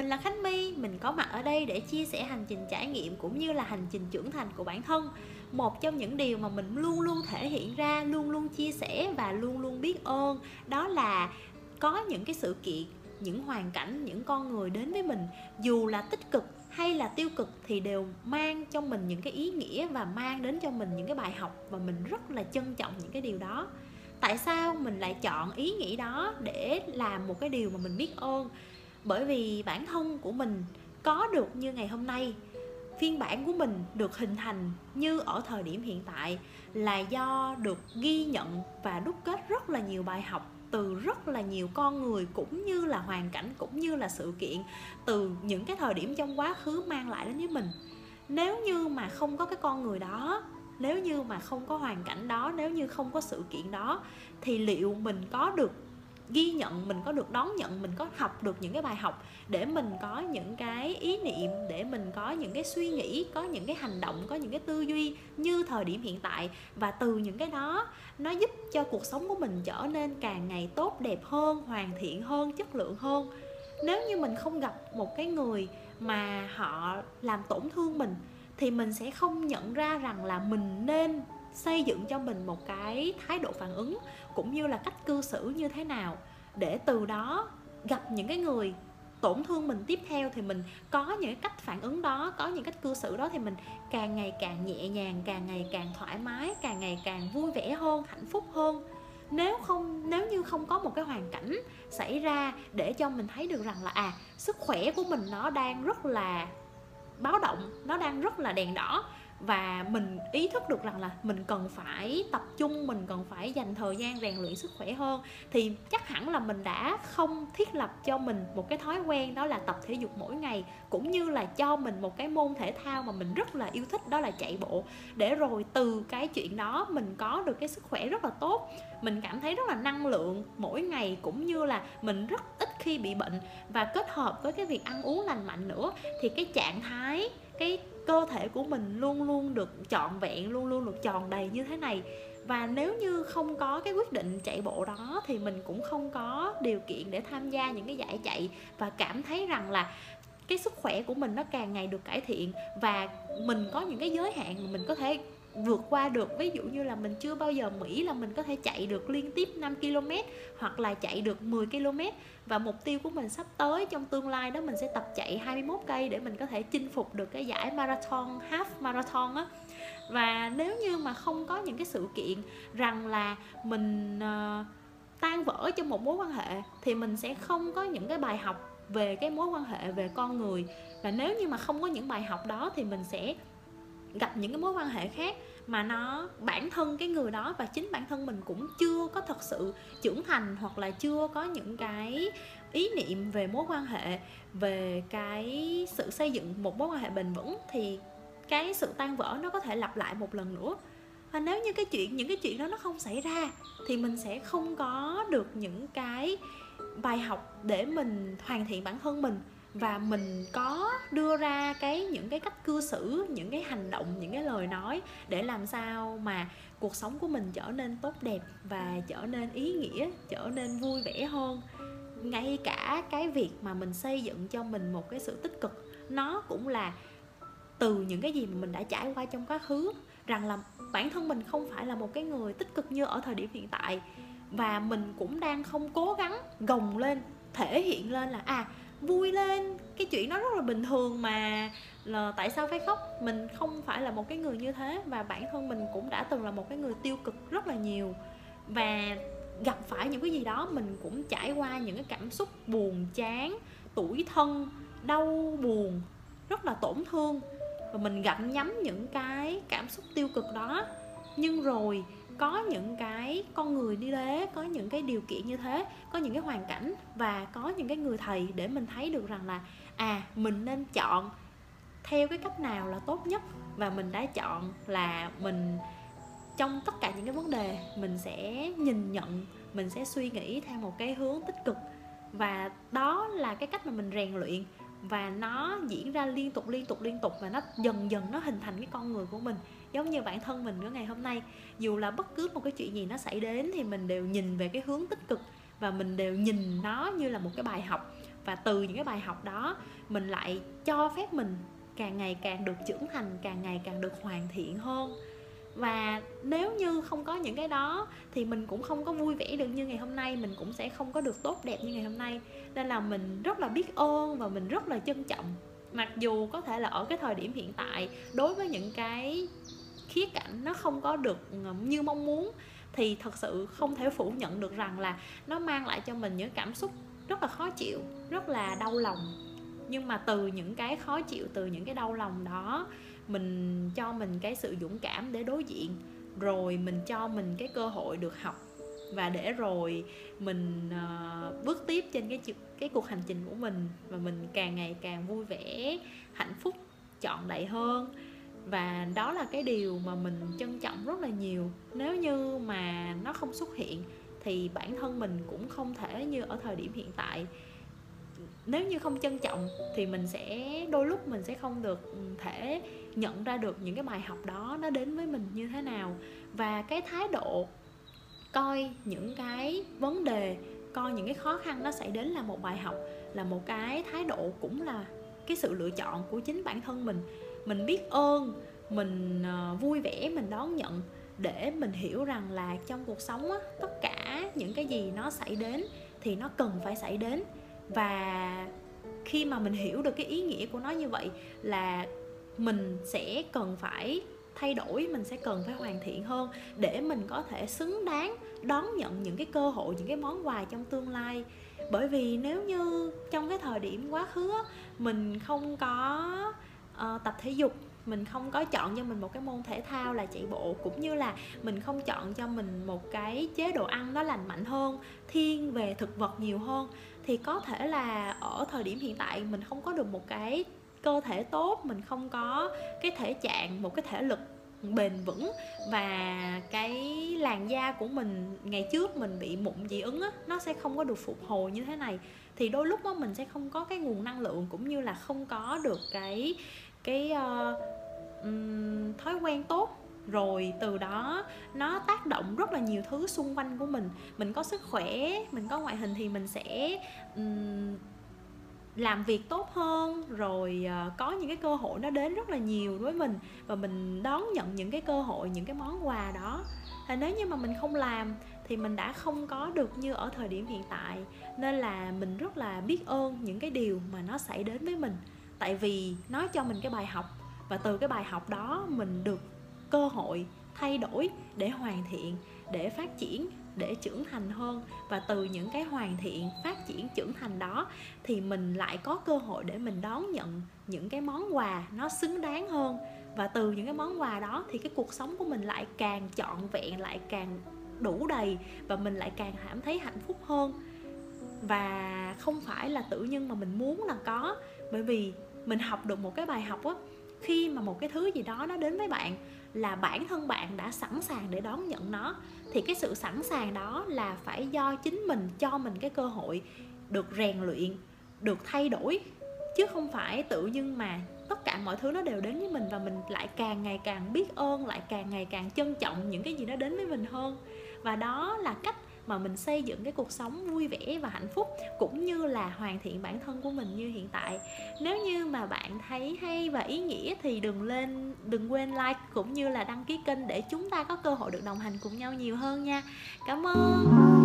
mình là Khánh My, mình có mặt ở đây để chia sẻ hành trình trải nghiệm cũng như là hành trình trưởng thành của bản thân. Một trong những điều mà mình luôn luôn thể hiện ra, luôn luôn chia sẻ và luôn luôn biết ơn đó là có những cái sự kiện, những hoàn cảnh, những con người đến với mình dù là tích cực hay là tiêu cực thì đều mang cho mình những cái ý nghĩa và mang đến cho mình những cái bài học và mình rất là trân trọng những cái điều đó tại sao mình lại chọn ý nghĩ đó để làm một cái điều mà mình biết ơn bởi vì bản thân của mình có được như ngày hôm nay, phiên bản của mình được hình thành như ở thời điểm hiện tại là do được ghi nhận và đúc kết rất là nhiều bài học từ rất là nhiều con người cũng như là hoàn cảnh cũng như là sự kiện từ những cái thời điểm trong quá khứ mang lại đến với mình. Nếu như mà không có cái con người đó, nếu như mà không có hoàn cảnh đó, nếu như không có sự kiện đó, thì liệu mình có được ghi nhận, mình có được đón nhận, mình có học được những cái bài học để mình có những cái ý niệm, để mình có những cái suy nghĩ, có những cái hành động, có những cái tư duy như thời điểm hiện tại. Và từ những cái đó, nó giúp cho cuộc sống của mình trở nên càng ngày tốt đẹp hơn, hoàn thiện hơn, chất lượng hơn. Nếu như mình không gặp một cái người mà họ làm tổn thương mình, thì mình sẽ không nhận ra rằng là mình nên xây dựng cho mình một cái thái độ phản ứng cũng như là cách cư xử như thế nào để từ đó gặp những cái người tổn thương mình tiếp theo thì mình có những cách phản ứng đó, có những cách cư xử đó thì mình càng ngày càng nhẹ nhàng, càng ngày càng thoải mái, càng ngày càng vui vẻ hơn, hạnh phúc hơn. Nếu không, nếu như không có một cái hoàn cảnh xảy ra để cho mình thấy được rằng là à sức khỏe của mình nó đang rất là báo động, nó đang rất là đèn đỏ và mình ý thức được rằng là mình cần phải tập trung, mình cần phải dành thời gian rèn luyện sức khỏe hơn. Thì chắc hẳn là mình đã không thiết lập cho mình một cái thói quen đó là tập thể dục mỗi ngày, cũng như là cho mình một cái môn thể thao mà mình rất là yêu thích, đó là chạy bộ. Để rồi từ cái chuyện đó mình có được cái sức khỏe rất là tốt. Mình cảm thấy rất là năng lượng mỗi ngày, cũng như là mình rất ít khi bị bệnh và kết hợp với cái việc ăn uống lành mạnh nữa thì cái trạng thái, cái cơ thể của mình luôn luôn được trọn vẹn, luôn luôn được tròn đầy như thế này. Và nếu như không có cái quyết định chạy bộ đó thì mình cũng không có điều kiện để tham gia những cái giải chạy và cảm thấy rằng là cái sức khỏe của mình nó càng ngày được cải thiện và mình có những cái giới hạn mà mình có thể vượt qua được. Ví dụ như là mình chưa bao giờ nghĩ là mình có thể chạy được liên tiếp 5 km hoặc là chạy được 10 km. Và mục tiêu của mình sắp tới trong tương lai đó mình sẽ tập chạy 21 cây để mình có thể chinh phục được cái giải marathon half marathon á. Và nếu như mà không có những cái sự kiện rằng là mình uh, tan vỡ trong một mối quan hệ thì mình sẽ không có những cái bài học về cái mối quan hệ về con người. Và nếu như mà không có những bài học đó thì mình sẽ gặp những cái mối quan hệ khác mà nó, bản thân cái người đó và chính bản thân mình cũng chưa có thật sự trưởng thành hoặc là chưa có những cái ý niệm về mối quan hệ, về cái sự xây dựng một mối quan hệ bền vững thì cái sự tan vỡ nó có thể lặp lại một lần nữa. Và nếu như cái chuyện, những cái chuyện đó nó không xảy ra thì mình sẽ không có được những cái bài học để mình hoàn thiện bản thân mình và mình có đưa ra cái, những cái cách cư xử, những cái hành động, những cái lời nói để làm sao mà cuộc sống của mình trở nên tốt đẹp và trở nên ý nghĩa, trở nên vui vẻ hơn. Ngay cả cái việc mà mình xây dựng cho mình một cái sự tích cực, nó cũng là từ những cái gì mà mình đã trải qua trong quá khứ, rằng là bản thân mình không phải là một cái người tích cực như ở thời điểm hiện tại. Và mình cũng đang không cố gắng gồng lên, thể hiện lên là à vui lên. Cái chuyện đó rất là bình thường mà là tại sao phải khóc? Mình không phải là một cái người như thế và bản thân mình cũng đã từng là một cái người tiêu cực rất là nhiều. Và gặp phải những cái gì đó, mình cũng trải qua những cái cảm xúc buồn, chán, tủi thân, đau buồn, rất là tổn thương. Và mình gặm nhấm những cái cảm xúc tiêu cực đó. Nhưng rồi có những cái con người đi thế có những cái điều kiện như thế, có những cái hoàn cảnh và có những cái người thầy để mình thấy được rằng là à mình nên chọn theo cái cách nào là tốt nhất và mình đã chọn là mình, trong tất cả những cái vấn đề, mình sẽ nhìn nhận, mình sẽ suy nghĩ theo một cái hướng tích cực. Và đó là cái cách mà mình rèn luyện và nó diễn ra liên tục liên tục liên tục và nó dần dần nó hình thành cái con người của mình, giống như bản thân mình của ngày hôm nay. Dù là bất cứ một cái chuyện gì nó xảy đến thì mình đều nhìn về cái hướng tích cực và mình đều nhìn nó như là một cái bài học. Và và từ những cái bài học đó, mình lại cho phép mình càng ngày càng được trưởng thành, càng ngày càng được hoàn thiện hơn và nếu như không có những cái đó thì mình cũng không có vui vẻ được như ngày hôm nay, mình cũng sẽ không có được tốt đẹp như ngày hôm nay. Nên là mình rất là biết ơn và mình rất là trân trọng. Mặc dù có thể là ở cái thời điểm hiện tại, đối với những cái khía cạnh nó không có được ờ, như mong muốn, thì thật sự không thể phủ nhận được rằng là nó mang lại cho mình những cảm xúc rất là khó chịu, rất là đau lòng. Nhưng mà từ những cái khó chịu, từ những cái đau lòng đó mình cho mình cái sự dũng cảm để đối diện rồi mình cho mình cái cơ hội được học và để rồi mình uh, bước tiếp trên cái cái cuộc hành trình của mình và mình càng ngày càng vui vẻ hạnh phúc trọn đầy hơn. Và đó là cái điều mà mình trân trọng rất là nhiều. Nếu như mà nó không xuất hiện thì bản thân mình cũng không thể như ở thời điểm hiện tại nếu như không trân trọng thì mình sẽ đôi lúc mình sẽ không được ừ, thể nhận ra được những cái bài học đó nó đến với mình như thế nào. Và cái thái độ coi những cái vấn đề coi những cái khó khăn nó xảy đến là một bài học là một cái thái độ cũng là cái sự lựa chọn của chính bản thân mình. Mình biết ơn mình ờ, vui vẻ mình đón nhận để mình hiểu rằng là trong cuộc sống á, tất cả những cái gì nó xảy đến thì nó cần phải xảy đến và khi mà mình hiểu được cái ý nghĩa của nó như vậy là mình sẽ cần phải thay đổi mình sẽ cần phải hoàn thiện hơn để mình có thể xứng đáng đón nhận những cái cơ hội những cái món quà trong tương lai. Bởi vì nếu như trong cái thời điểm quá khứ mình không có uh, tập thể dục mình không có chọn cho mình một cái môn thể thao là chạy bộ, cũng như là mình không chọn cho mình một cái chế độ ăn nó lành mạnh hơn, thiên về thực vật nhiều hơn. Thì có thể là ở thời điểm hiện tại mình không có được một cái cơ thể tốt, mình không có cái thể trạng, một cái thể lực bền vững và cái làn da của mình ngày trước mình bị mụn dị ứng á, nó sẽ không có được phục hồi như thế này. Thì đôi lúc đó mình sẽ không có cái nguồn năng lượng, cũng như là không có được cái cái uh, um, thói quen tốt. Rồi từ đó nó tác động rất là nhiều thứ xung quanh của mình. Mình có sức khỏe mình có ngoại hình thì mình sẽ um, làm việc tốt hơn. Rồi uh, có những cái cơ hội nó đến rất là nhiều với mình và mình đón nhận những cái cơ hội những cái món quà đó. Thì nếu như mà mình không làm thì mình đã không có được như ở thời điểm hiện tại. Nên là mình rất là biết ơn những cái điều mà nó xảy đến với mình tại vì nó cho mình cái bài học và từ cái bài học đó mình được cơ hội thay đổi để hoàn thiện, để phát triển, để trưởng thành hơn. Và từ những cái hoàn thiện, phát triển, trưởng thành đó thì mình lại có cơ hội để mình đón nhận những cái món quà nó xứng đáng hơn. Và từ những cái món quà đó thì cái cuộc sống của mình lại càng trọn vẹn, lại càng đủ đầy và mình lại càng cảm thấy hạnh phúc hơn. Và không phải là tự nhiên mà mình muốn là có, bởi vì mình học được một cái bài học á, khi mà một cái thứ gì đó nó đến với bạn là bản thân bạn đã sẵn sàng để đón nhận nó, thì cái sự sẵn sàng đó là phải do chính mình cho mình cái cơ hội được rèn luyện, được thay đổi. Chứ không phải tự nhiên mà tất cả mọi thứ nó đều đến với mình và mình lại càng ngày càng biết ơn, lại càng ngày càng trân trọng những cái gì nó đến với mình hơn. Và đó là cách mà mình xây dựng cái cuộc sống vui vẻ và hạnh phúc cũng như là hoàn thiện bản thân của mình như hiện tại. Nếu như mà bạn thấy hay và ý nghĩa thì đừng lên, đừng quên like cũng như là đăng ký kênh để chúng ta có cơ hội được đồng hành cùng nhau nhiều hơn nha. Cảm ơn!